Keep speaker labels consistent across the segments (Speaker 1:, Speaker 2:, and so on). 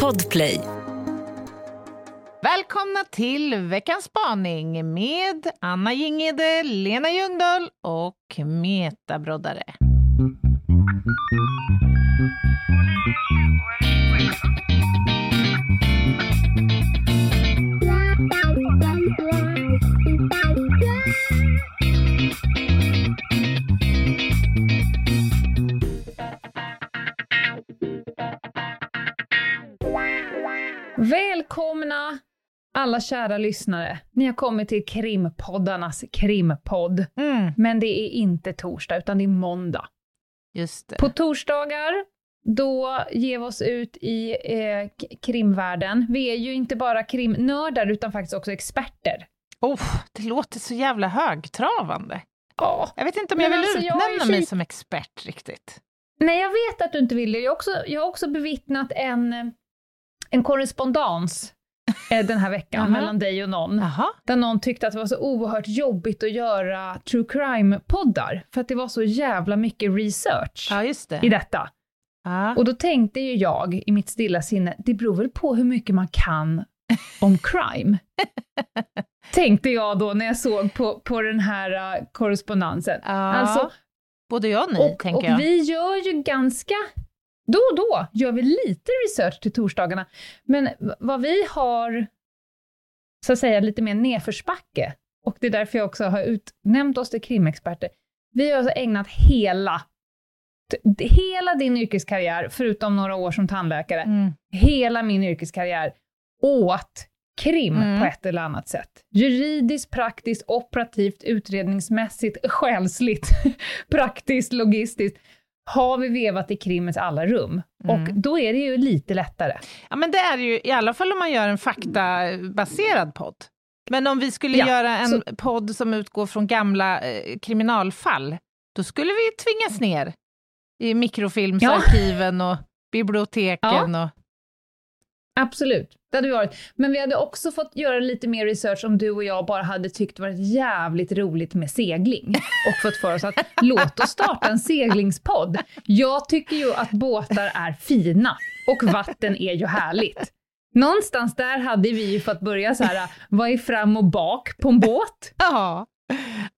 Speaker 1: Podplay.
Speaker 2: Välkomna till veckans spaning med Anna Jingede, Lena Ljungdahl och Meta Broddare.
Speaker 3: Välkomna alla kära lyssnare. Ni har kommit till krimpoddarnas krimpodd.
Speaker 2: Mm,
Speaker 3: Men det är inte torsdag, utan det är måndag.
Speaker 2: just det.
Speaker 3: På torsdagar, då ger vi oss ut i eh, krimvärlden. Vi är ju inte bara krimnördar, utan faktiskt också experter.
Speaker 2: Oh, det låter så jävla högtravande.
Speaker 3: Ja.
Speaker 2: Jag vet inte om jag vill
Speaker 3: alltså, jag
Speaker 2: utnämna mig
Speaker 3: kik-
Speaker 2: som expert riktigt.
Speaker 3: Nej, jag vet att du inte vill det. Jag har också, jag har också bevittnat en, eh, en korrespondens eh, den här veckan mellan dig och någon.
Speaker 2: Jaha.
Speaker 3: Där någon tyckte att det var så oerhört jobbigt att göra true crime-poddar, för att det var så jävla mycket research
Speaker 2: Ja, det.
Speaker 3: i detta.
Speaker 2: Ja.
Speaker 3: Och då tänkte ju jag i mitt stilla sinne, det beror väl på hur mycket man kan om crime. tänkte jag då när jag såg på, på den här uh, korrespondensen.
Speaker 2: Ja.
Speaker 3: Alltså,
Speaker 2: Både jag och ni,
Speaker 3: och,
Speaker 2: tänker
Speaker 3: och
Speaker 2: jag.
Speaker 3: vi gör ju ganska, då och då gör vi lite research till torsdagarna, men vad vi har, så att säga, lite mer nedförsbacke, och det är därför jag också har utnämnt oss till krimexperter, vi har alltså ägnat hela, hela din yrkeskarriär, förutom några år som tandläkare,
Speaker 2: Mm.
Speaker 3: hela min yrkeskarriär åt krim
Speaker 2: Mm.
Speaker 3: på ett eller annat sätt. Juridiskt, praktiskt, operativt, utredningsmässigt, själsligt, praktiskt, logistiskt har vi vevat i krimets alla rum.
Speaker 2: Mm.
Speaker 3: Och då är det ju lite lättare.
Speaker 2: Ja, men det är det ju i alla fall om man gör en faktabaserad podd. Men om vi skulle
Speaker 3: Ja,
Speaker 2: göra en
Speaker 3: så-
Speaker 2: podd som utgår från gamla eh, kriminalfall, då skulle vi tvingas ner i mikrofilmsarkiven och biblioteken. Och,
Speaker 3: Absolut, det hade vi varit. Men vi hade också fått göra lite mer research om du och jag bara hade tyckt det varit jävligt roligt med segling och fått för oss att låt oss starta en seglingspodd. Jag tycker ju att båtar är fina och vatten är ju härligt. Någonstans där hade vi ju fått börja så här, vad är fram och bak på en båt?
Speaker 2: ja.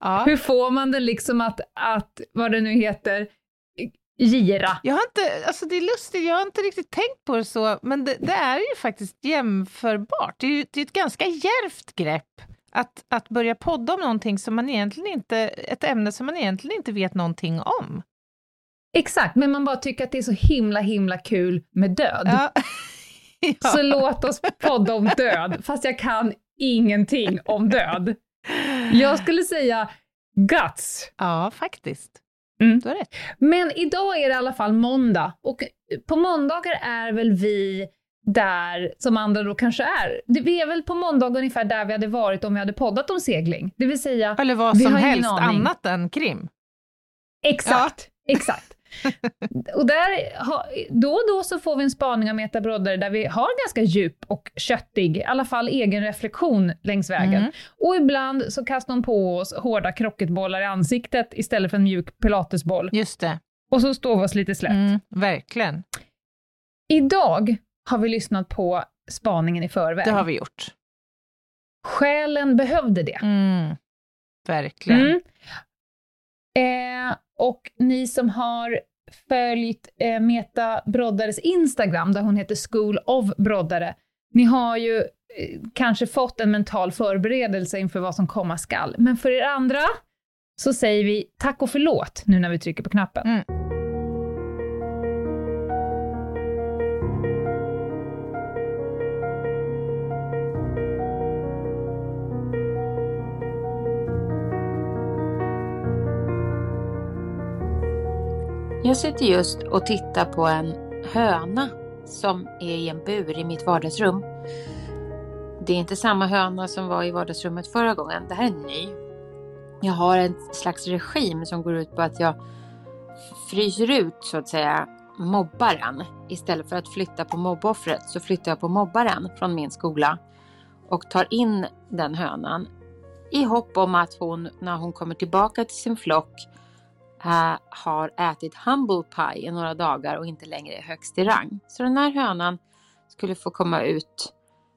Speaker 2: Ja.
Speaker 3: Hur får man den liksom att, att vad det nu heter, gira?
Speaker 2: Jag har inte, alltså det är lustigt, jag har inte riktigt tänkt på det så, men det, det är ju faktiskt jämförbart. Det är ju det är ett ganska djärvt grepp att, att börja podda om någonting som man egentligen inte, ett ämne som man egentligen inte vet någonting om.
Speaker 3: Exakt, men man bara tycker att det är så himla himla kul med död.
Speaker 2: Ja. ja.
Speaker 3: Så låt oss podda om död, fast jag kan ingenting om död. Jag skulle säga guts.
Speaker 2: ja, faktiskt.
Speaker 3: Mm.
Speaker 2: Du har rätt.
Speaker 3: Men idag är det i alla fall måndag och på måndagar är väl vi där som andra då kanske är. Vi är väl på måndag ungefär där vi hade varit om vi hade poddat om segling. Det vill säga,
Speaker 2: Eller vad
Speaker 3: Vi
Speaker 2: som helst
Speaker 3: aning.
Speaker 2: annat än krim.
Speaker 3: exakt, exakt. Och där, då och då så får vi en spaning av Meta Brodder där vi har ganska djup och köttig, i alla fall egen reflektion längs vägen.
Speaker 2: Mm.
Speaker 3: Och ibland så kastar hon på oss hårda krocketbollar i ansiktet istället för en mjuk pilatesboll.
Speaker 2: Just det.
Speaker 3: Och så står vi oss lite slätt.
Speaker 2: Mm, verkligen.
Speaker 3: Idag har vi lyssnat på spaningen i förväg.
Speaker 2: Det har vi gjort.
Speaker 3: Själen behövde det.
Speaker 2: Mm, verkligen.
Speaker 3: Mm. Eh, och ni som har följt eh, Meta Broddares Instagram, där hon heter School of Broddare, ni har ju eh, kanske fått en mental förberedelse inför vad som komma skall. Men för er andra så säger vi tack och förlåt nu när vi trycker på knappen.
Speaker 2: Mm.
Speaker 1: Jag sitter just och tittar på en höna som är i en bur i mitt vardagsrum. Det är inte samma höna som var i vardagsrummet förra gången. Det här är ny. Jag har en slags regim som går ut på att jag fryser ut så att säga mobbaren. Istället för att flytta på mobboffret så flyttar jag på mobbaren från min skola och tar in den hönan i hopp om att hon när hon kommer tillbaka till sin flock har ätit humble pie i några dagar och inte längre är högst i rang. Så den här hönan skulle få komma ut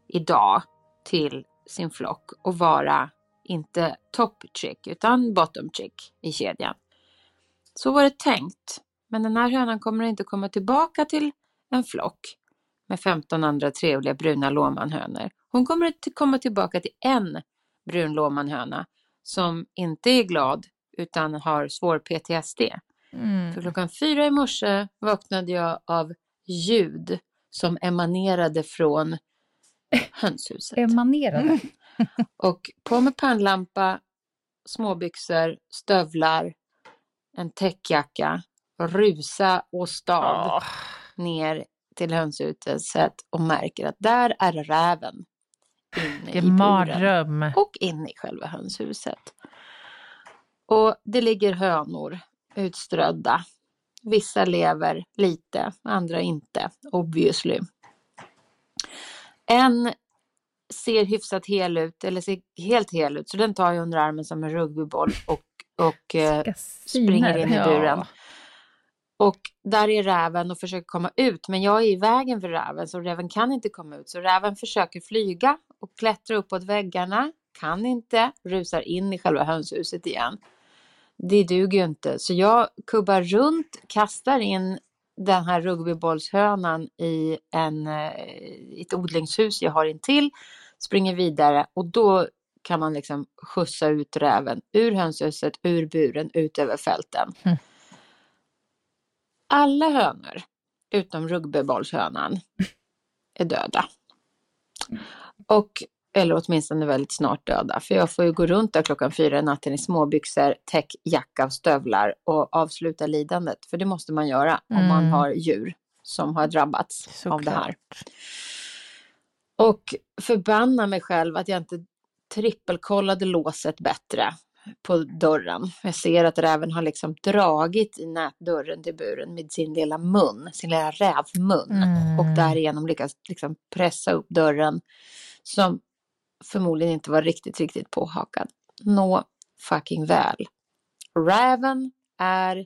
Speaker 1: idag till sin flock och vara inte top chick utan bottom chick i kedjan. Så var det tänkt. Men den här hönan kommer inte komma tillbaka till en flock med 15 andra trevliga bruna låmanhönor. Hon kommer att komma tillbaka till en brun låmanhöna som inte är glad utan har svår PTSD.
Speaker 2: Mm.
Speaker 1: För klockan fyra i morse vaknade jag av ljud som emanerade från hönshuset.
Speaker 3: Emanerade.
Speaker 1: Och på med pannlampa, småbyxor, stövlar, en täckjacka, rusa och stav
Speaker 2: Åh,
Speaker 1: ner till hönshuset och märker att där är räven inne
Speaker 2: det
Speaker 1: i
Speaker 2: är
Speaker 1: buren
Speaker 2: mardröm.
Speaker 1: och inne i själva hönshuset. Och det ligger hönor utströdda. Vissa lever lite, andra inte, obviously. En ser hyfsat hel ut, eller ser helt hel ut, så den tar jag under armen som en rugbyboll och, och eh, springer in i buren. Och där är räven och försöker komma ut, men jag är i vägen för räven så räven kan inte komma ut. Så räven försöker flyga och klättra uppåt väggarna, kan inte, rusar in i själva hönshuset igen. Det duger ju inte, så jag kubbar runt, kastar in den här rugbybollshönan i en, eh, ett odlingshus jag har intill, springer vidare och då kan man liksom skjutsa ut räven ur hönshuset, ur buren, ut över fälten.
Speaker 2: Mm.
Speaker 1: Alla hönor, utom rugbybollshönan, är döda. Och, eller åtminstone väldigt snart döda. För jag får ju gå runt där klockan fyra i natten i småbyxor, täckjacka och stövlar och avsluta lidandet. För det måste man göra om man
Speaker 2: Mm.
Speaker 1: har djur som har drabbats av det här.
Speaker 2: Såklart.
Speaker 1: Och förbanna mig själv att jag inte trippelkollade låset bättre på dörren. Jag ser att räven har liksom dragit i nätdörren till buren med sin lilla mun, sin lilla rävmun.
Speaker 2: Mm.
Speaker 1: Och därigenom lyckas liksom pressa upp dörren som förmodligen inte var riktigt, riktigt påhakad. Nå fucking väl. Räven är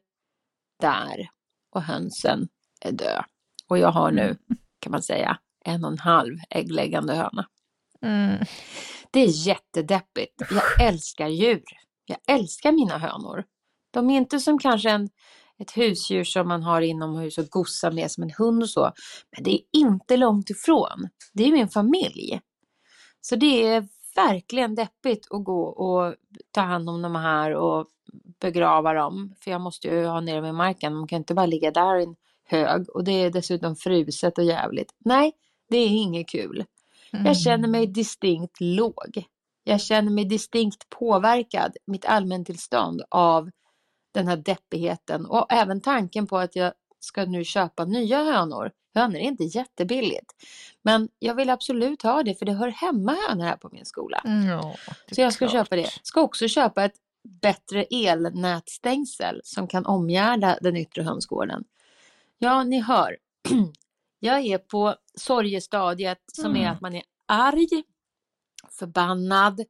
Speaker 1: där och hönsen är död. Och jag har nu, kan man säga, en och en halv äggläggande höna.
Speaker 2: Mm.
Speaker 1: Det är jättedeppigt. Jag älskar djur. Jag älskar mina hönor. De är inte som kanske en, ett husdjur som man har inomhus och gossar med som en hund och så. Men det är inte långt ifrån. Det är min familj. Så det är verkligen deppigt att gå och ta hand om de här och begrava dem. För jag måste ju ha ner dem i marken. De kan inte bara ligga där i en hög. Och det är dessutom fruset och jävligt. Nej, det är inget kul. Jag känner mig distinkt låg. Jag känner mig distinkt påverkad, mitt allmäntillstånd av den här deppigheten och även tanken på att jag ska nu köpa nya hönor. Hönor är inte jättebilligt, men jag vill absolut ha det för det hör hemma hönor här på min skola.
Speaker 2: Mm, ja, är
Speaker 1: Så jag ska
Speaker 2: klart.
Speaker 1: köpa det. Ska också köpa ett bättre elnätstängsel som kan omgärda den yttre hönsgården. Ja, ni hör. Jag är på sorgestadiet som är
Speaker 2: Mm.
Speaker 1: att man är arg, förbannad,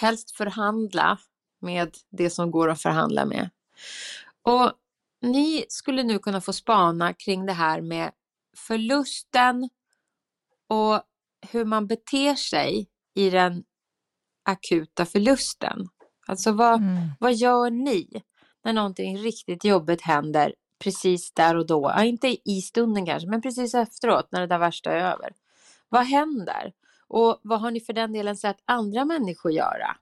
Speaker 1: helst förhandla med det som går att förhandla med. Och ni skulle nu kunna få spana kring det här med förlusten och hur man beter sig i den akuta förlusten. Alltså vad,
Speaker 2: Mm.
Speaker 1: vad gör ni när någonting riktigt jobbigt händer precis där och då? Ja, inte i stunden kanske, men precis efteråt när det där värsta är över. Vad händer? Och vad har ni för den delen sett andra människor göra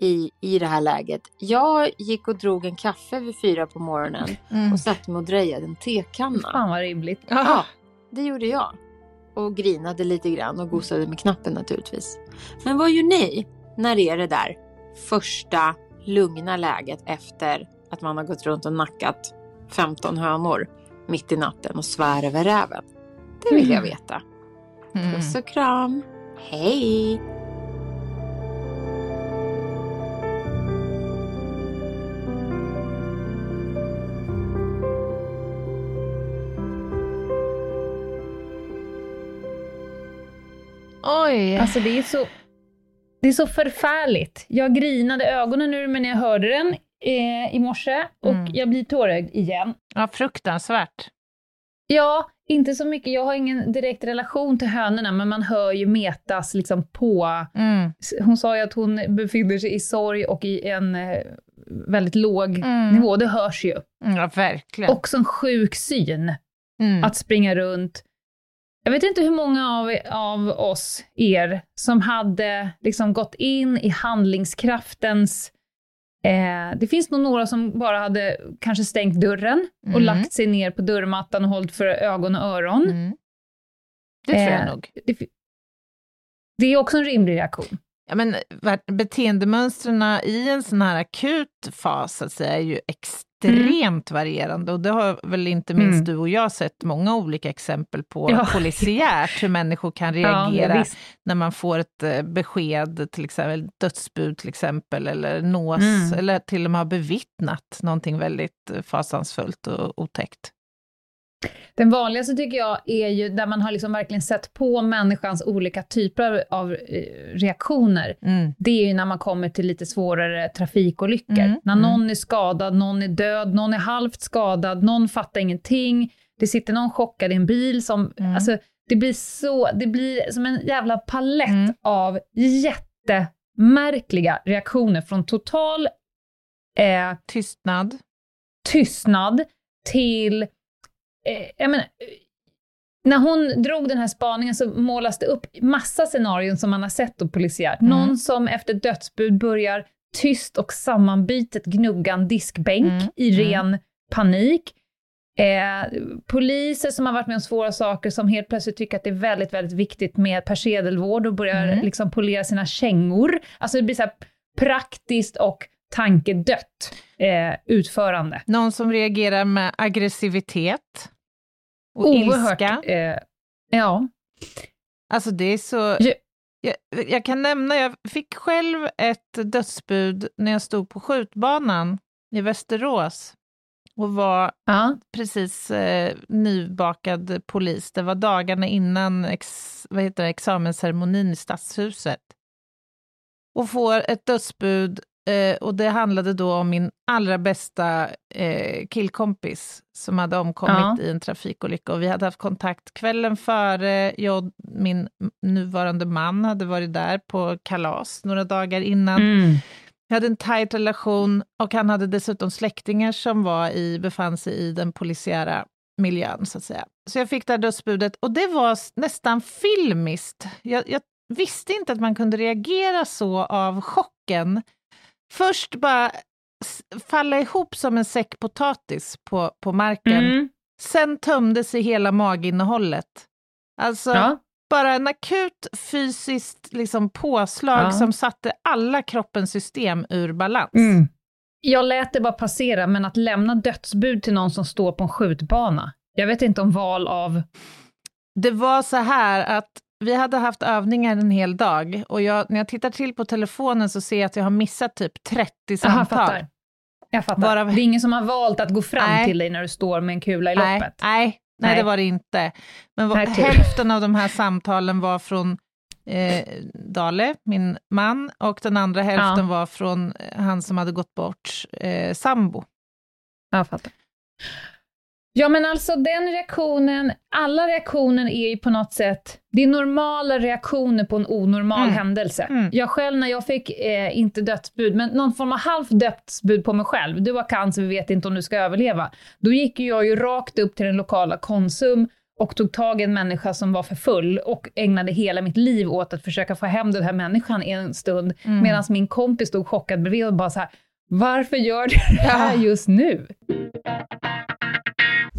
Speaker 1: i, i det här läget? Jag gick och drog en kaffe vid fyra på morgonen
Speaker 2: Mm.
Speaker 1: och satte mig och drejade en tekanna.
Speaker 3: Fan vad rimligt.
Speaker 1: Ja, det gjorde jag. Och grinade lite grann och gosade med knappen naturligtvis. Men vad gör ni när det är det där första lugna läget efter att man har gått runt och nackat 15 hönor mitt i natten och svär över räven? Det vill jag veta.
Speaker 2: Mm.
Speaker 1: Puss och kram. Hej!
Speaker 2: Oj!
Speaker 3: Alltså det är så, det är så förfärligt. Jag grinade ögonen ur mig när jag hörde den. eh, i morse och
Speaker 2: Mm.
Speaker 3: jag blir tårögd igen.
Speaker 2: Ja, fruktansvärt.
Speaker 3: Ja, inte så mycket. Jag har ingen direkt relation till hönorna, men man hör ju metas liksom på...
Speaker 2: Mm.
Speaker 3: Hon sa ju att hon befinner sig i sorg och i en eh, väldigt låg
Speaker 2: Mm.
Speaker 3: nivå. Det hörs ju.
Speaker 2: Ja, verkligen.
Speaker 3: Också en sjuk syn
Speaker 2: mm.
Speaker 3: att springa runt. Jag vet inte hur många av, av oss, er, som hade liksom gått in i handlingskraftens... Eh, det finns nog några som bara hade kanske stängt dörren och
Speaker 2: Mm.
Speaker 3: lagt sig ner på dörrmattan och hållit för ögon och öron.
Speaker 2: Mm. Det tror jag
Speaker 3: Eh,
Speaker 2: nog.
Speaker 3: Det, det är också en rimlig reaktion.
Speaker 2: Ja, men beteendemönstren i en sån här akut fas så att säga, är ju extremt varierande och det har väl inte minst
Speaker 3: Mm.
Speaker 2: du och jag sett många olika exempel på
Speaker 3: Ja.
Speaker 2: polisiärt, hur människor kan
Speaker 3: Ja,
Speaker 2: reagera
Speaker 3: visst.
Speaker 2: när man får ett eh, besked, till exempel dödsbud till exempel, eller nås,
Speaker 3: Mm.
Speaker 2: eller till och med har bevittnat någonting väldigt eh, fasansfullt och otäckt.
Speaker 3: Den vanligaste tycker jag är ju där man har liksom verkligen sett på människans olika typer av eh, reaktioner.
Speaker 2: Mm.
Speaker 3: Det är ju när man kommer till lite svårare trafikolyckor.
Speaker 2: Mm,
Speaker 3: När
Speaker 2: mm.
Speaker 3: någon är skadad, någon är död, någon är halvt skadad, någon fattar ingenting. Det sitter någon chockad i en bil som...
Speaker 2: Mm.
Speaker 3: Alltså, det blir så... Det blir som en jävla palett
Speaker 2: Mm.
Speaker 3: av jättemärkliga reaktioner från total eh,
Speaker 2: Tystnad.
Speaker 3: tystnad till... Eh, jag menar, eh, när hon drog den här spaningen så målas det upp massa scenarion som man har sett då polisiärt.
Speaker 2: Mm.
Speaker 3: Någon som efter dödsbud börjar tyst och sammanbitet gnugga en diskbänk
Speaker 2: Mm.
Speaker 3: i
Speaker 2: Mm.
Speaker 3: ren panik. Eh, poliser som har varit med om svåra saker som helt plötsligt tycker att det är väldigt, väldigt viktigt med persedelvård och börjar
Speaker 2: Mm.
Speaker 3: liksom polera sina kängor. Alltså det blir så praktiskt och tankedött eh, utförande.
Speaker 2: Någon som reagerar med aggressivitet och
Speaker 3: Oerhört.
Speaker 2: ilska.
Speaker 3: Eh, ja.
Speaker 2: Alltså det är så...
Speaker 3: Ja.
Speaker 2: Jag, jag kan nämna, jag fick själv ett dödsbud när jag stod på skjutbanan i Västerås och var
Speaker 3: ja.
Speaker 2: precis eh, nybakad polis. Det var dagarna innan ex, vad heter det, examensceremonin i Stadshuset. Och får ett dödsbud eh, och det handlade då om min allra bästa eh, killkompis som hade omkommit
Speaker 3: Ja.
Speaker 2: i en trafikolycka. Och vi hade haft kontakt kvällen före. Jag, min nuvarande man hade varit där på kalas några dagar innan.
Speaker 3: Mm.
Speaker 2: Jag hade en tajt relation och han hade dessutom släktingar som var i, befann sig i den polisiära miljön, så att säga. Så jag fick det här dödsbudet och det var nästan filmiskt. Jag, jag visste inte att man kunde reagera så av chocken. Först bara falla ihop som en säck potatis på, på marken.
Speaker 3: Mm.
Speaker 2: Sen tömde sig hela maginnehållet. Alltså,
Speaker 3: Ja.
Speaker 2: bara en akut fysiskt liksom, påslag
Speaker 3: Ja.
Speaker 2: som satte alla kroppens system ur balans.
Speaker 3: Mm. Jag lät det bara passera, men att lämna dödsbud till någon som står på en skjutbana. Jag vet inte om val av...
Speaker 2: Det var så här att vi hade haft övningar en hel dag och jag, när jag tittar till på telefonen så ser jag att jag har missat typ 30
Speaker 3: Aha,
Speaker 2: samtal.
Speaker 3: fattar. Jag fattar.
Speaker 2: Varav-
Speaker 3: Det är ingen som har valt att gå fram
Speaker 2: Nej.
Speaker 3: till dig när du står med en kula i
Speaker 2: nej,
Speaker 3: loppet.
Speaker 2: nej, nej,
Speaker 3: Nej.
Speaker 2: det var det inte. Men
Speaker 3: tur.
Speaker 2: hälften av de här samtalen var från eh, Dale, min man, och den andra hälften var från eh, han som hade gått bort, eh, sambo.
Speaker 3: Jag fattar. Ja, men alltså den reaktionen, alla reaktioner är ju på något sätt, det är normala reaktioner på en onormal
Speaker 2: Mm.
Speaker 3: händelse.
Speaker 2: Mm.
Speaker 3: Jag själv när jag fick, eh, inte dödsbud, men någon form av halvt dödsbud på mig själv, du har cancer, vi vet inte om du ska överleva. Då gick jag ju rakt upp till den lokala Konsum och tog tag i en människa som var för full och ägnade hela mitt liv åt att försöka få hem den här människan en stund,
Speaker 2: Mm.
Speaker 3: medan min kompis stod chockad bredvid och bara så här, varför gör du det här just nu?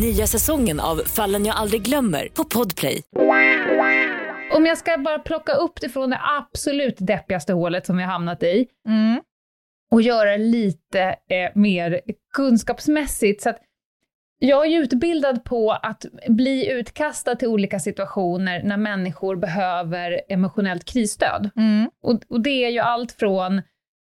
Speaker 4: Nya säsongen av Fallen jag aldrig glömmer på Podplay.
Speaker 3: Om jag ska bara plocka upp det från det absolut deppigaste hålet som vi har hamnat i
Speaker 2: Mm.
Speaker 3: och göra lite eh, mer kunskapsmässigt. Så att jag är utbildad på att bli utkastad till olika situationer när människor behöver emotionellt krisstöd.
Speaker 2: Mm.
Speaker 3: Och, och det är ju allt från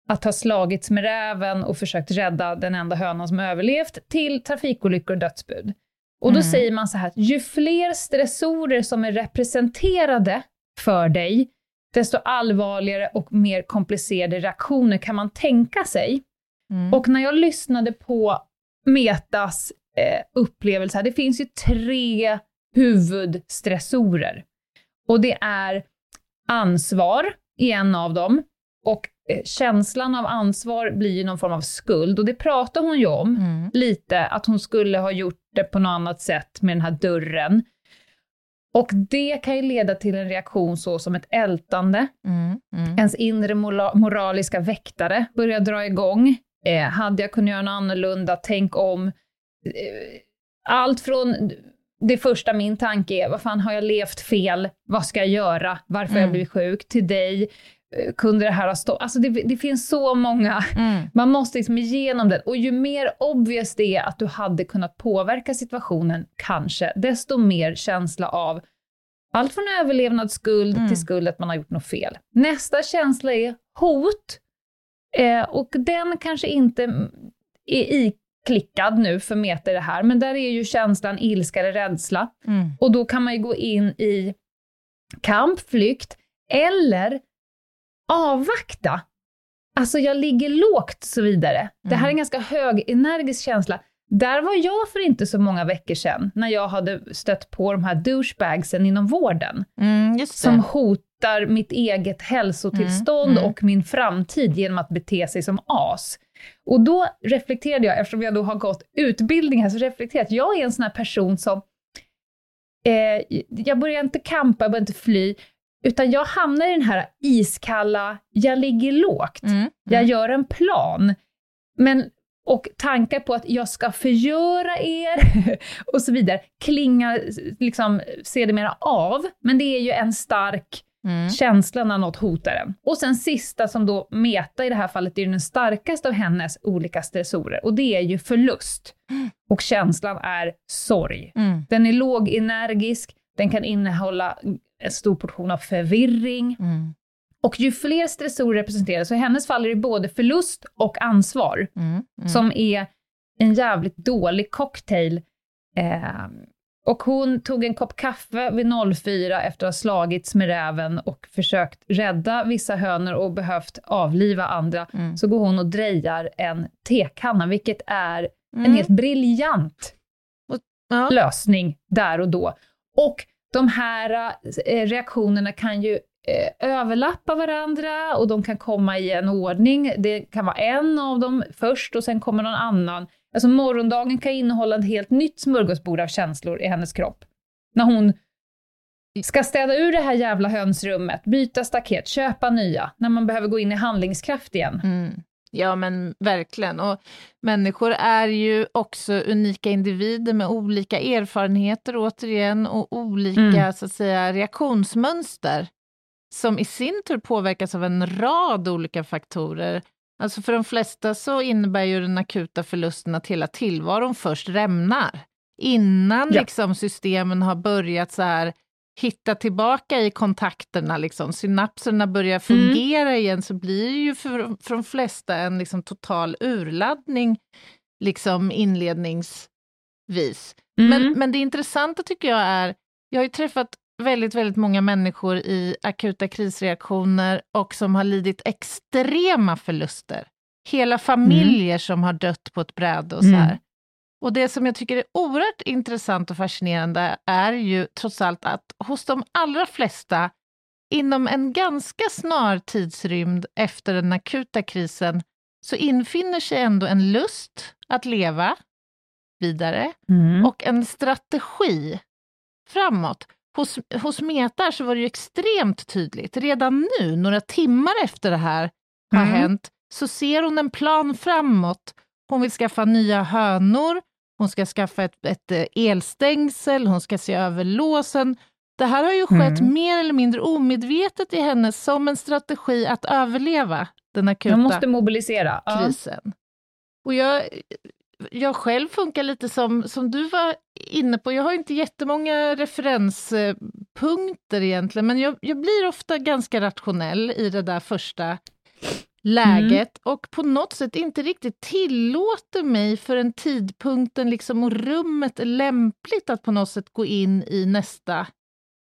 Speaker 3: att ha slagits med räven och försökt rädda den enda hönan som överlevt, till trafikolyckor och dödsbud. Och då
Speaker 2: Mm.
Speaker 3: säger man så här, ju fler stressorer som är representerade för dig, desto allvarligare och mer komplicerade reaktioner kan man tänka sig.
Speaker 2: Mm.
Speaker 3: Och när jag lyssnade på Metas eh, upplevelse, det finns ju tre huvudstressorer. Och det är ansvar i en av dem, och eh, känslan av ansvar blir ju någon form av skuld, och det pratar hon ju om
Speaker 2: Mm.
Speaker 3: lite, att hon skulle ha gjort det på något annat sätt med den här dörren. Och det kan ju leda till en reaktion så som ett ältande,
Speaker 2: Mm. Mm.
Speaker 3: ens inre mola- moraliska väktare börjar dra igång. Eh, hade jag kunnat göra något annorlunda? Tänk om. Eh, allt från det första min tanke är, vad fan har jag levt fel? Vad ska jag göra? Varför har jag
Speaker 2: Mm.
Speaker 3: blivit sjuk? Till dig? Eh, kunde det här ha stått? Alltså det, det finns så många
Speaker 2: Mm.
Speaker 3: man måste liksom igenom det. Och ju mer obvious det är att du hade kunnat påverka situationen, kanske, desto mer känsla av allt från överlevnadsskuld
Speaker 2: Mm.
Speaker 3: till skuld att man har gjort något fel. Nästa känsla är hot. Eh, och den kanske inte är iklickad nu för Meta i det här, men där är ju känslan ilska eller rädsla.
Speaker 2: Mm.
Speaker 3: Och då kan man ju gå in i kamp, flykt eller avvakta. Alltså jag ligger lågt och så vidare. Det här är en ganska hög energisk känsla. Där var jag för inte så många veckor sedan, när jag hade stött på de här douchebagsen inom vården,
Speaker 2: Mm. Just det.
Speaker 3: som hotar mitt eget hälsotillstånd
Speaker 2: Mm, mm.
Speaker 3: och min framtid genom att bete sig som as. Och då reflekterade jag, eftersom jag då har gått utbildning här, så reflekterade jag att jag är en sån här person som, eh, jag börjar inte kampa, jag börjar inte fly, utan jag hamnar i den här iskalla, jag ligger lågt.
Speaker 2: Mm.
Speaker 3: Jag gör en plan. Men, och tankar på att jag ska förgöra er och så vidare klingar liksom sedermera av. Men det är ju en stark
Speaker 2: Mm.
Speaker 3: känsla när något hotar en. Och sen sista som då Meta i det här fallet är den starkaste av hennes olika stressorer och det är ju förlust. Och känslan är sorg.
Speaker 2: Mm.
Speaker 3: Den är lågenergisk, den kan innehålla en stor portion av förvirring.
Speaker 2: Mm.
Speaker 3: Och ju fler stressorer representeras, så i hennes fall är det både förlust och ansvar,
Speaker 2: Mm. Mm.
Speaker 3: som är en jävligt dålig cocktail. Eh, och hon tog en kopp kaffe vid 04 efter att ha slagits med räven och försökt rädda vissa hönor och behövt avliva andra.
Speaker 2: Mm.
Speaker 3: Så går hon och drejar en tekanna, vilket är en
Speaker 2: Mm.
Speaker 3: helt briljant
Speaker 2: Ja.
Speaker 3: lösning där och då. Och de här eh, reaktionerna kan ju eh, överlappa varandra och de kan komma i en ordning. Det kan vara en av dem först och sen kommer någon annan. Alltså morgondagen kan innehålla ett helt nytt smörgåsbord av känslor i hennes kropp. När hon ska städa ur det här jävla hönsrummet, byta staket, köpa nya, när man behöver gå in i handlingskraft igen.
Speaker 2: Mm. Ja, men verkligen. Och människor är ju också unika individer med olika erfarenheter återigen och olika
Speaker 3: Mm.
Speaker 2: så att säga, reaktionsmönster som i sin tur påverkas av en rad olika faktorer. Alltså för de flesta så innebär ju den akuta förlusten att hela tillvaron först rämnar. Innan
Speaker 3: Ja.
Speaker 2: liksom systemen har börjat så här hitta tillbaka i kontakterna, liksom. synapserna börjar fungera igen, så blir det ju för, för de flesta en liksom total urladdning liksom inledningsvis. Men,
Speaker 3: Mm.
Speaker 2: men det intressanta tycker jag är, jag har ju träffat väldigt, väldigt många människor i akuta krisreaktioner och som har lidit extrema förluster. Hela familjer som har dött på ett bräde och så
Speaker 3: Mm.
Speaker 2: här. Och det som jag tycker är oerhört intressant och fascinerande är ju trots allt att hos de allra flesta inom en ganska snar tidsrymd efter den akuta krisen så infinner sig ändå en lust att leva, vidare
Speaker 3: Mm.
Speaker 2: och en strategi framåt. Hos, hos Meta så var det ju extremt tydligt. Redan nu, några timmar efter det här har
Speaker 3: Mm.
Speaker 2: hänt, så ser hon en plan framåt. Hon vill skaffa nya hönor, hon ska skaffa ett, ett eh, elstängsel, hon ska se över låsen. Det här har ju skett
Speaker 3: Mm.
Speaker 2: mer eller mindre omedvetet i henne som en strategi att överleva den akuta
Speaker 3: Jag måste mobilisera. Ja.
Speaker 2: krisen. Och jag, jag själv funkar lite som, som du var inne på, jag har inte jättemånga referenspunkter egentligen, men jag, jag blir ofta ganska rationell i det där första läget och på något sätt inte riktigt tillåter mig för en tidpunkten liksom och rummet är lämpligt att på något sätt gå in i nästa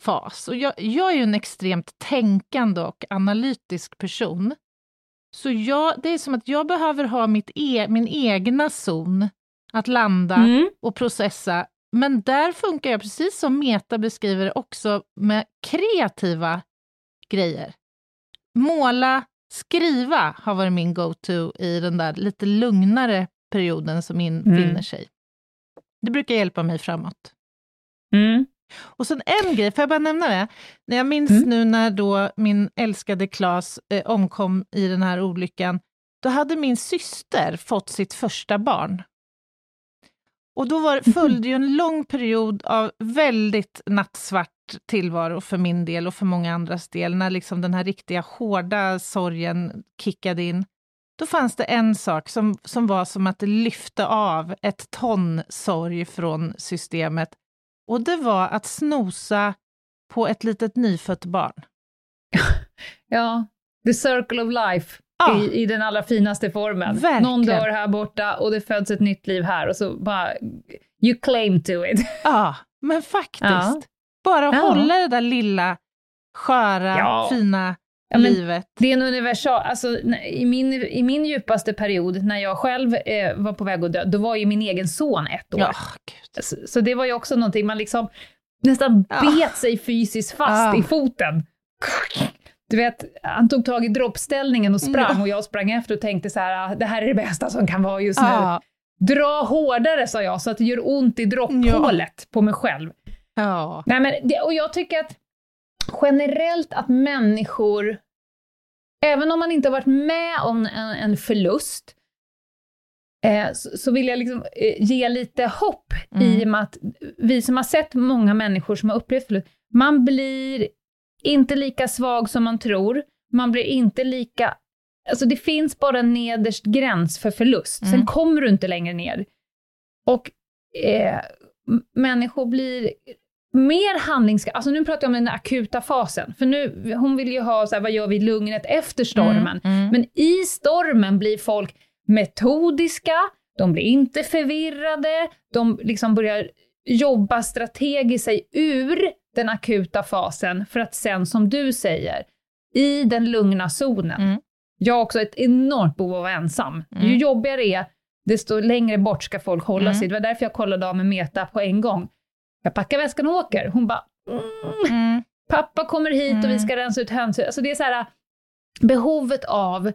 Speaker 2: fas. Och jag, jag är ju en extremt tänkande och analytisk person. Så jag, det är som att jag behöver ha mitt e, min egna zon att landa
Speaker 3: Mm.
Speaker 2: och processa. Men där funkar jag, precis som Meta beskriver också med kreativa grejer. Måla, skriva har varit min go-to i den där lite lugnare perioden som infinner
Speaker 3: Mm.
Speaker 2: sig. Det brukar hjälpa mig framåt.
Speaker 3: Mm.
Speaker 2: Och sen en grej, får jag bara nämna det? När jag minns
Speaker 3: Mm.
Speaker 2: nu när då min älskade Klas eh, omkom i den här olyckan, då hade min syster fått sitt första barn. Och då var, följde ju en lång period av väldigt nattsvart tillvaro för min del och för många andras del, när liksom den här riktiga hårda sorgen kickade in. Då fanns det en sak som, som var som att det lyfte av ett ton sorg från systemet och det var att snosa på ett litet nyfött barn.
Speaker 3: Ja, the circle of life
Speaker 2: Ja.
Speaker 3: i, i den allra finaste formen.
Speaker 2: Verkligen.
Speaker 3: Någon dör här borta och det föds ett nytt liv här och så bara you claim to it.
Speaker 2: Ja, men faktiskt.
Speaker 3: Ja.
Speaker 2: Bara hålla det där lilla, sköra,
Speaker 3: Ja.
Speaker 2: fina
Speaker 3: Ja,
Speaker 2: livet.
Speaker 3: Det är en universal, alltså i min, i min djupaste period när jag själv eh, var på väg att dö, då var ju min egen son ett år. Så, så det var ju också någonting man liksom nästan bet sig fysiskt fast i foten. Du vet, han tog tag i droppställningen och sprang
Speaker 2: Ja.
Speaker 3: och jag sprang efter och tänkte så här, "Ah, det här är det bästa som kan vara just nu.
Speaker 2: Ja,
Speaker 3: Dra hårdare, sa jag, så att det gör ont i dropphålet på mig själv.
Speaker 2: ja.
Speaker 3: Nej, men det, och jag tycker att generellt att människor, även om man inte har varit med om en, en förlust, eh, så, så vill jag liksom, eh, ge lite hopp i
Speaker 2: Mm.
Speaker 3: och med att vi som har sett många människor som har upplevt förlust, man blir inte lika svag som man tror, man blir inte lika Alltså det finns bara en nederst gräns för förlust, sen
Speaker 2: Mm.
Speaker 3: kommer du inte längre ner. Och eh, människor blir mer handlingskraftiga. Alltså nu pratar jag om den akuta fasen. För nu, hon vill ju ha så här, vad gör vi i lugnet efter stormen?
Speaker 2: Mm, mm.
Speaker 3: Men i stormen blir folk metodiska, de blir inte förvirrade, de liksom börjar jobba strategiskt sig ur den akuta fasen för att sen, som du säger, i den lugna zonen.
Speaker 2: Mm.
Speaker 3: Jag har också ett enormt behov av att vara ensam.
Speaker 2: Mm.
Speaker 3: Ju jobbigare det är, desto längre bort ska folk hålla
Speaker 2: Mm.
Speaker 3: sig. Det var därför jag kollade av med Meta på en gång. Jag packar väskan och åker. Hon bara, mm,
Speaker 2: Mm.
Speaker 3: pappa kommer hit och vi
Speaker 2: Mm.
Speaker 3: ska rensa ut höns. Alltså det är så här, behovet av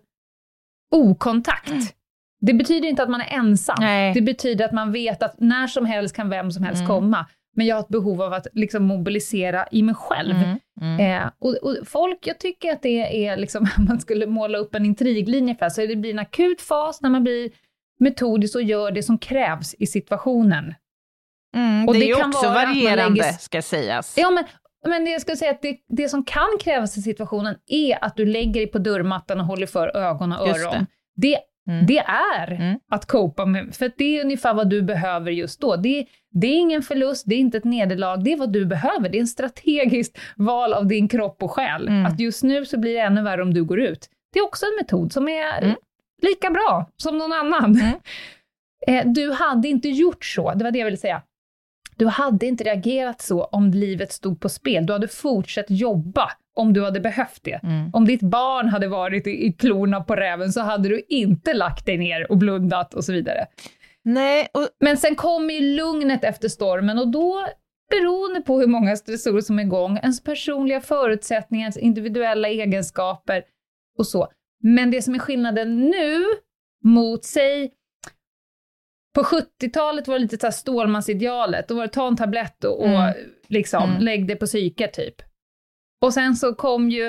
Speaker 3: okontakt. Det betyder inte att man är ensam.
Speaker 2: Nej.
Speaker 3: Det betyder att man vet att när som helst kan vem som helst
Speaker 2: Mm.
Speaker 3: komma. Men jag har ett behov av att liksom mobilisera i mig själv.
Speaker 2: Mm. Mm.
Speaker 3: Eh, och, och folk, jag tycker att det är liksom, om man skulle måla upp en intriglinje för så det blir en akut fas när man blir metodisk och gör det som krävs i situationen.
Speaker 2: Mm.
Speaker 3: Och
Speaker 2: det,
Speaker 3: det
Speaker 2: är
Speaker 3: kan
Speaker 2: också
Speaker 3: vara
Speaker 2: varierande,
Speaker 3: lägger-
Speaker 2: ska sägas.
Speaker 3: Ja, men, men det jag skulle säga att det, det som kan krävas i situationen är att du lägger dig på dörrmattan och håller för ögon och öron.
Speaker 2: det.
Speaker 3: Det,
Speaker 2: Mm.
Speaker 3: det är
Speaker 2: Mm.
Speaker 3: att copa med, för det är ungefär vad du behöver just då. Det, det är ingen förlust, det är inte ett nederlag, det är vad du behöver. Det är en strategiskt val av din kropp och själ.
Speaker 2: Mm.
Speaker 3: Att just nu så blir det ännu värre om du går ut. Det är också en metod som är
Speaker 2: Mm.
Speaker 3: lika bra som någon annan.
Speaker 2: Mm.
Speaker 3: Eh, Du hade inte gjort så, det var det jag ville säga. Du hade inte reagerat så om livet stod på spel. Du hade fortsatt jobba om du hade behövt det.
Speaker 2: Mm.
Speaker 3: Om ditt barn hade varit i, i klorna på räven så hade du inte lagt dig ner och blundat och så vidare.
Speaker 2: Nej, och
Speaker 3: Men sen kommer ju lugnet efter stormen och då, beroende på hur många stressorer som är igång, ens personliga förutsättningar, ens individuella egenskaper och så. Men det som är skillnaden nu mot, säg, På 70-talet var det lite så här Stålmansidealet, då var det ta en tablett och, och
Speaker 2: Mm.
Speaker 3: liksom
Speaker 2: Mm.
Speaker 3: lägg det på psyket typ. Och sen så kom ju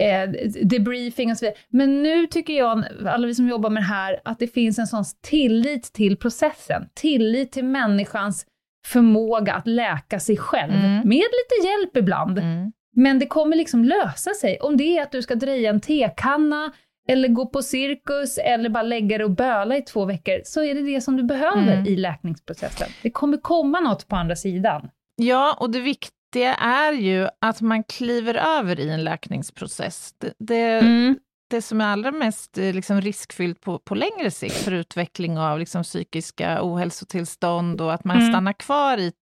Speaker 3: eh, debriefing och så vidare. Men nu tycker jag, alla vi som jobbar med det här, att det finns en sån tillit till processen. Tillit till människans förmåga att läka sig själv.
Speaker 2: Mm.
Speaker 3: Med lite hjälp ibland.
Speaker 2: Mm.
Speaker 3: Men det kommer liksom lösa sig. Om det är att du ska dreja en tekanna, eller gå på cirkus, eller bara lägga dig och böla i två veckor, så är det det som du behöver
Speaker 2: Mm.
Speaker 3: i läkningsprocessen. Det kommer komma något på andra sidan.
Speaker 2: Ja, och det viktiga är ju att man kliver över i en läkningsprocess. Det, det,
Speaker 3: Mm.
Speaker 2: det som är allra mest eh, liksom, riskfyllt på, på längre sikt för utveckling av liksom, psykiska ohälsotillstånd och att man
Speaker 3: Mm.
Speaker 2: stannar kvar i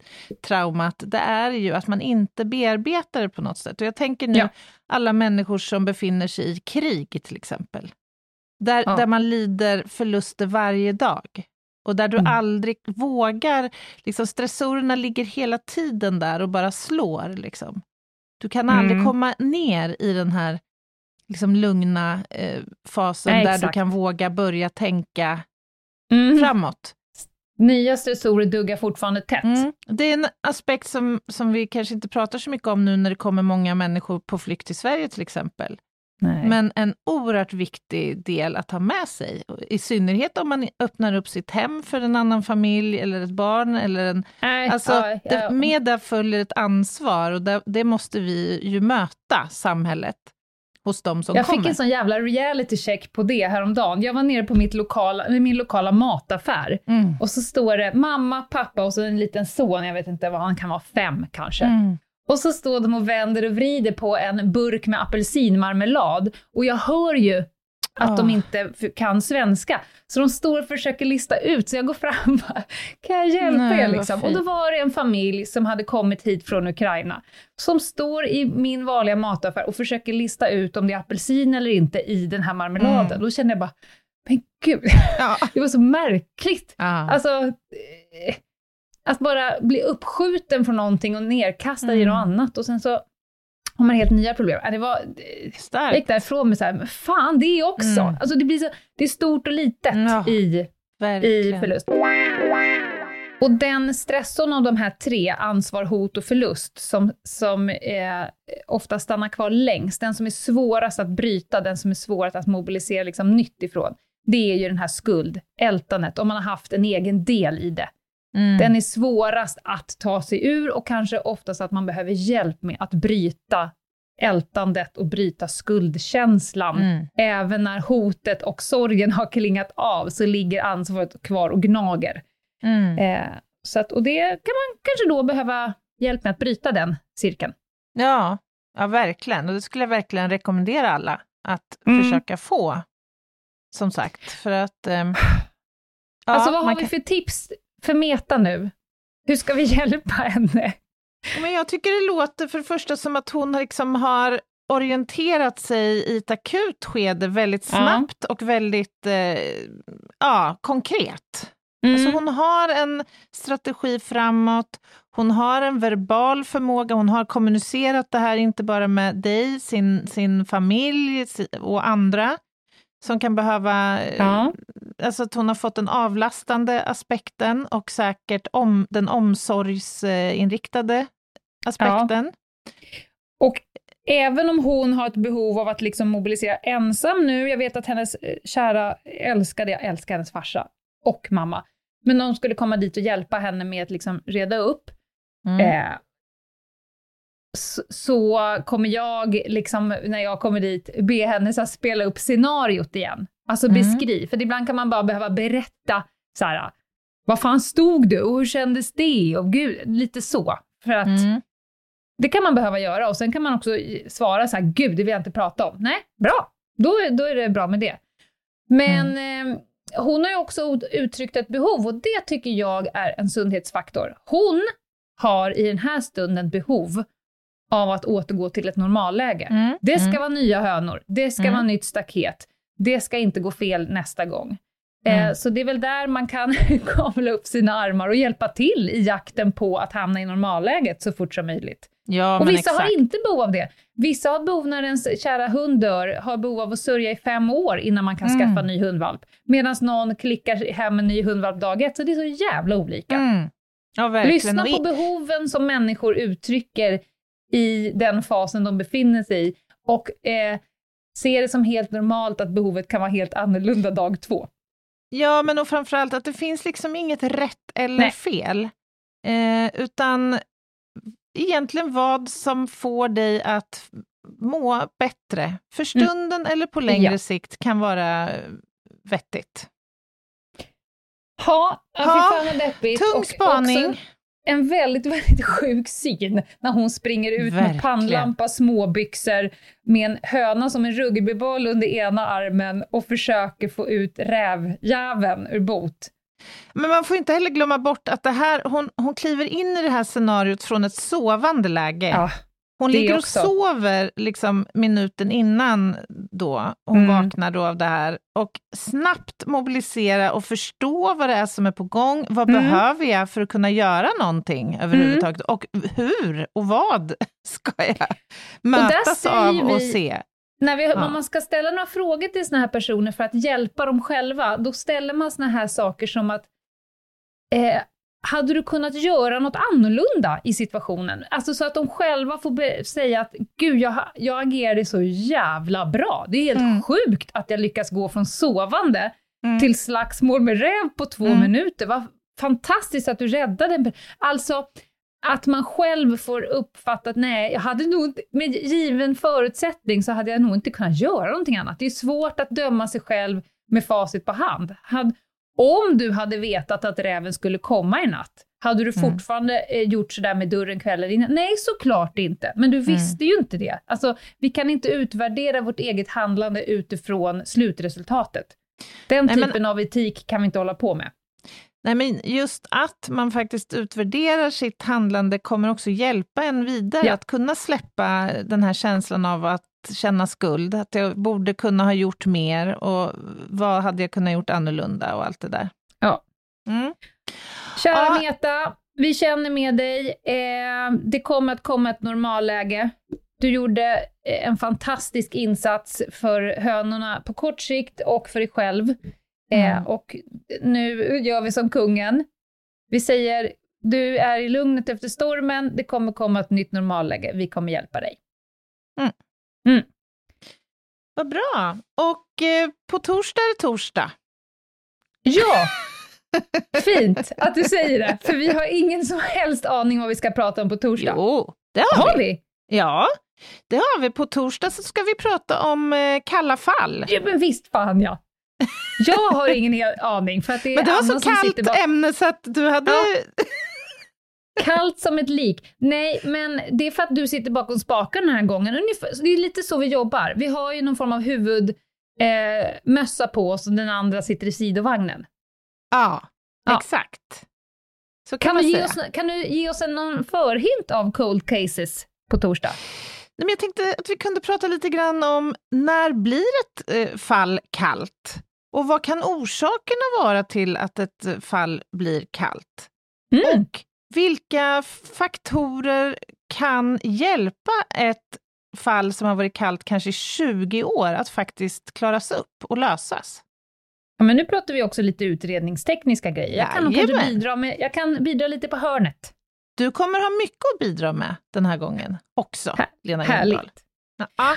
Speaker 2: traumat, det är ju att man inte bearbetar det på något sätt. Och jag tänker nu
Speaker 3: Ja.
Speaker 2: alla människor som befinner sig i krig till exempel, där,
Speaker 3: Ja.
Speaker 2: där man lider förluster varje dag. Och där du
Speaker 3: Mm.
Speaker 2: aldrig vågar, liksom stressorerna ligger hela tiden där och bara slår. Liksom. Du kan aldrig
Speaker 3: Mm.
Speaker 2: komma ner i den här liksom, lugna eh, fasen
Speaker 3: Nej,
Speaker 2: där du
Speaker 3: exakt.
Speaker 2: kan våga börja tänka
Speaker 3: Mm.
Speaker 2: framåt.
Speaker 3: Nya stressorer duggar fortfarande tätt.
Speaker 2: Mm. Det är en aspekt som, som vi kanske inte pratar så mycket om nu när det kommer många människor på flykt till Sverige till exempel.
Speaker 3: Nej.
Speaker 2: Men en oerhört viktig del att ha med sig, i synnerhet om man öppnar upp sitt hem för en annan familj eller ett barn. Eller en,
Speaker 3: Nej,
Speaker 2: alltså,
Speaker 3: ja, ja.
Speaker 2: det, med det följer ett ansvar och det, det måste vi ju möta, samhället, hos de som
Speaker 3: jag
Speaker 2: kommer.
Speaker 3: fick en sån jävla reality check på det häromdagen. Jag var nere på mitt lokala, min lokala mataffär
Speaker 2: Mm.
Speaker 3: och så står det mamma, pappa och så en liten son, jag vet inte vad han kan vara, fem kanske.
Speaker 2: Mm.
Speaker 3: Och så står de och vänder och vrider på en burk med apelsinmarmelad och jag hör ju att de
Speaker 2: Ah.
Speaker 3: inte kan svenska. Så de står och försöker lista ut, så jag går fram och bara, kan jag hjälpa
Speaker 2: Nej,
Speaker 3: er? Liksom? Och då var det en familj som hade kommit hit från Ukraina, som står i min vanliga mataffär och försöker lista ut om det är apelsin eller inte i den här marmeladen.
Speaker 2: Mm.
Speaker 3: Då kände jag bara, men gud,
Speaker 2: Ja.
Speaker 3: det var så märkligt.
Speaker 2: Ja.
Speaker 3: Alltså, eh, att bara bli uppskjuten från någonting och nerkastad i
Speaker 2: Mm.
Speaker 3: något annat och sen så har man helt nya problem. Ja, Det var, eh, jag gick
Speaker 2: Starkt.
Speaker 3: därifrån med så här, men fan det också.
Speaker 2: Mm.
Speaker 3: Alltså det blir så, det är stort och litet
Speaker 2: Ja,
Speaker 3: i, i förlust. Och den stressorn av de här tre, ansvar, hot och förlust, som, som eh, ofta stannar kvar längst, den som är svårast att bryta, den som är svårast att mobilisera liksom, nytt ifrån, det är ju den här skuld, ältandet, om man har haft en egen del i det.
Speaker 2: Mm.
Speaker 3: Den är svårast att ta sig ur och kanske oftast att man behöver hjälp med att bryta ältandet och bryta skuldkänslan.
Speaker 2: Mm.
Speaker 3: Även när hotet och sorgen har klingat av så ligger ansvaret kvar och gnager.
Speaker 2: Mm.
Speaker 3: Eh, så att, och det kan man kanske då behöva hjälp med att bryta den cirkeln.
Speaker 2: Ja, ja, verkligen. Och det skulle jag verkligen rekommendera alla att
Speaker 3: Mm.
Speaker 2: försöka få. Som sagt, för att... ehm, ja,
Speaker 3: alltså vad har vi
Speaker 2: kan-
Speaker 3: för tips för Meta nu? Hur ska vi hjälpa henne?
Speaker 2: Men jag tycker det låter för det första som att hon liksom har orienterat sig i ett akut skede väldigt
Speaker 3: Ja.
Speaker 2: snabbt och väldigt eh, ja, konkret.
Speaker 3: Mm.
Speaker 2: Alltså hon har en strategi framåt, hon har en verbal förmåga, hon har kommunicerat det här inte bara med dig, sin, sin familj och andra som kan behöva... eh,
Speaker 3: Ja.
Speaker 2: Alltså att hon har fått den avlastande aspekten och säkert om, den omsorgsinriktade aspekten.
Speaker 3: Och även om hon har ett behov av att liksom mobilisera ensam nu, jag vet att hennes eh, kära älskade, jag älskar hennes farsa och mamma, men de skulle komma dit och hjälpa henne med att liksom reda upp,
Speaker 2: Mm.
Speaker 3: eh, så, kommer jag, liksom, när jag kommer dit, be henne så spela upp scenariot igen. Alltså
Speaker 2: Mm.
Speaker 3: beskriv, för ibland kan man bara behöva berätta så här, vad fan stod du och hur kändes det? Och gud, lite så. För att
Speaker 2: Mm.
Speaker 3: det kan man behöva göra och sen kan man också svara så här, gud, det vill jag inte prata om. Nej, bra, då, är- då är det bra med det. Men eh, hon har ju också ut- uttryckt ett behov och det tycker jag är en sundhetsfaktor. Hon har i den här stunden behov av att återgå till ett normalläge.
Speaker 2: Mm.
Speaker 3: Det ska
Speaker 2: Mm.
Speaker 3: vara nya hönor, det ska
Speaker 2: Mm.
Speaker 3: vara nytt staket, det ska inte gå fel nästa gång.
Speaker 2: Mm.
Speaker 3: Eh, så det är väl där man kan kavla upp sina armar och hjälpa till i jakten på att hamna i normalläget så fort som möjligt.
Speaker 2: Ja,
Speaker 3: och vissa
Speaker 2: exakt.
Speaker 3: har inte behov av det. Vissa har behov när ens kära hund dör, har behov av att sörja i fem år innan man kan
Speaker 2: Mm.
Speaker 3: skaffa en ny hundvalp. Medan någon klickar hem en ny hundvalp dag ett, så det är så jävla olika.
Speaker 2: Mm. Ja.
Speaker 3: Lyssna på behoven som människor uttrycker i den fasen de befinner sig i och eh, se det som helt normalt att behovet kan vara helt annorlunda dag två.
Speaker 2: Ja, men och framförallt att det finns liksom inget rätt eller
Speaker 3: Nej.
Speaker 2: fel, eh, utan egentligen vad som får dig att må bättre, för stunden eller på längre
Speaker 3: Ja.
Speaker 2: sikt, kan vara vettigt.
Speaker 3: Ja, fy fan vad deppigt.
Speaker 2: Tung
Speaker 3: Och
Speaker 2: spaning.
Speaker 3: också en väldigt, väldigt sjuk syn när hon springer ut
Speaker 2: Verkligen.
Speaker 3: med pannlampa, småbyxor, med en höna som en rugbyboll under ena armen och försöker få ut rävjäveln ur bot.
Speaker 2: Men man får inte heller glömma bort att det här, hon, hon kliver in i det här scenariot från ett sovande läge.
Speaker 3: Ja,
Speaker 2: Hon
Speaker 3: det
Speaker 2: ligger och
Speaker 3: också.
Speaker 2: sover liksom minuten innan då, hon
Speaker 3: Mm.
Speaker 2: vaknar då av det här, och snabbt mobilisera och förstå vad det är som är på gång. Vad
Speaker 3: Mm.
Speaker 2: behöver jag för att kunna göra någonting överhuvudtaget? Och hur och vad ska jag mötas
Speaker 3: säger
Speaker 2: av och
Speaker 3: vi-
Speaker 2: se?
Speaker 3: När vi,
Speaker 2: Ja.
Speaker 3: Om man ska ställa några frågor till såna här personer för att hjälpa dem själva, då ställer man såna här saker som att eh, hade du kunnat göra något annorlunda i situationen? Alltså så att de själva får säga att gud, jag, jag agerade så jävla bra. Det är helt
Speaker 2: Mm.
Speaker 3: sjukt att jag lyckas gå från sovande
Speaker 2: Mm.
Speaker 3: till slagsmål med räv på två
Speaker 2: Mm.
Speaker 3: minuter. Vad fantastiskt att du räddade Alltså, att man själv får uppfatta att nej, jag hade nog inte, med given förutsättning så hade jag nog inte kunnat göra någonting annat. Det är svårt att döma sig själv med facit på hand. Om du hade vetat att räven skulle komma i natt, hade du
Speaker 2: Mm.
Speaker 3: fortfarande eh, gjort sådär med dörren kvällen innan? Nej, såklart inte. Men du visste ju inte det. Alltså, vi kan inte utvärdera vårt eget handlande utifrån slutresultatet. Den
Speaker 2: Nej, men-
Speaker 3: typen av etik kan vi inte hålla på med.
Speaker 2: Nej, men just att man faktiskt utvärderar sitt handlande kommer också hjälpa en vidare
Speaker 3: Ja.
Speaker 2: att kunna släppa den här känslan av att känna skuld, att jag borde kunna ha gjort mer och vad hade jag kunnat gjort annorlunda och allt det där.
Speaker 3: Ja.
Speaker 2: Mm.
Speaker 3: Kära
Speaker 2: Ja.
Speaker 3: Meta, vi känner med dig. Eh, det kommer att komma ett normalläge. Du gjorde eh, en fantastisk insats för hönorna på kort sikt och för dig själv. Eh,
Speaker 2: Mm.
Speaker 3: och nu gör vi som kungen. Vi säger, du är i lugnet efter stormen, det kommer komma ett nytt normalläge, vi kommer hjälpa dig.
Speaker 2: Vad bra! Och eh, på torsdag är det torsdag.
Speaker 3: Ja! Fint att du säger det, för vi har ingen som helst aning vad vi ska prata om på torsdag.
Speaker 2: Jo, det har,
Speaker 3: Har
Speaker 2: vi.
Speaker 3: vi?
Speaker 2: Ja, det har vi. På torsdag så ska vi prata om eh, kalla fall.
Speaker 3: Ja, men visst fan ja. Jag har ingen hel aning, för att det är
Speaker 2: Men det var
Speaker 3: Anna
Speaker 2: så
Speaker 3: sitter
Speaker 2: kallt
Speaker 3: bak-
Speaker 2: ämne så att du hade...
Speaker 3: Ja. Kallt som ett lik. Nej, men det är för att du sitter bakom spaken den här gången. Ungefär, det är lite så vi jobbar. Vi har ju någon form av huvudmössa eh, på oss och den andra sitter i sidovagnen.
Speaker 2: Ja,
Speaker 3: Ja.
Speaker 2: exakt. Så kan,
Speaker 3: Kan du, ge oss, kan du ge oss en någon förhint av cold cases på torsdag?
Speaker 2: Nej, men jag tänkte att vi kunde prata lite grann om när blir ett eh, fall kallt? Och vad kan orsakerna vara till att ett eh, fall blir kallt?
Speaker 3: Mm.
Speaker 2: Och vilka faktorer kan hjälpa ett fall som har varit kallt kanske i 20 år att faktiskt klaras upp och lösas?
Speaker 3: Ja, men nu pratar vi också lite utredningstekniska grejer. Jag kan, kanske bidra, med, jag kan bidra lite på hörnet.
Speaker 2: Du kommer ha mycket att bidra med den här gången också,
Speaker 3: Här-
Speaker 2: Lena Ljungdahl.
Speaker 3: Härligt.
Speaker 2: Ja.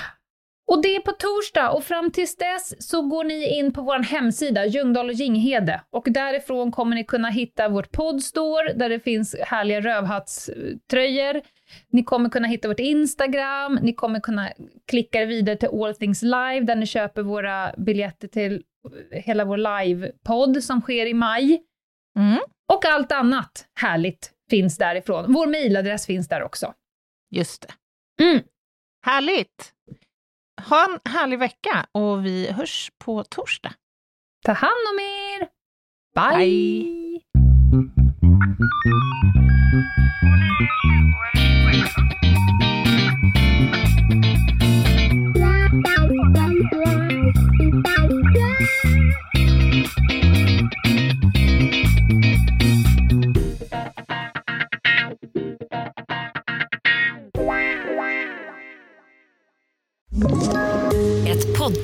Speaker 3: Och det är på torsdag och fram tills dess så går ni in på vår hemsida, Ljungdahl och Ginghede. Och därifrån kommer ni kunna hitta vårt poddstore där det finns härliga rövhattströjor. Ni kommer kunna hitta vårt Instagram, ni kommer kunna klicka er vidare till All Things Live där ni köper våra biljetter till hela vår livepodd som sker i maj.
Speaker 2: Mm,
Speaker 3: Och allt annat härligt finns därifrån. Vår mejladress finns där också.
Speaker 2: just det.
Speaker 3: Mm.
Speaker 2: Härligt! Ha en härlig vecka och vi hörs på torsdag.
Speaker 3: Ta hand om er! Bye.
Speaker 2: Bye.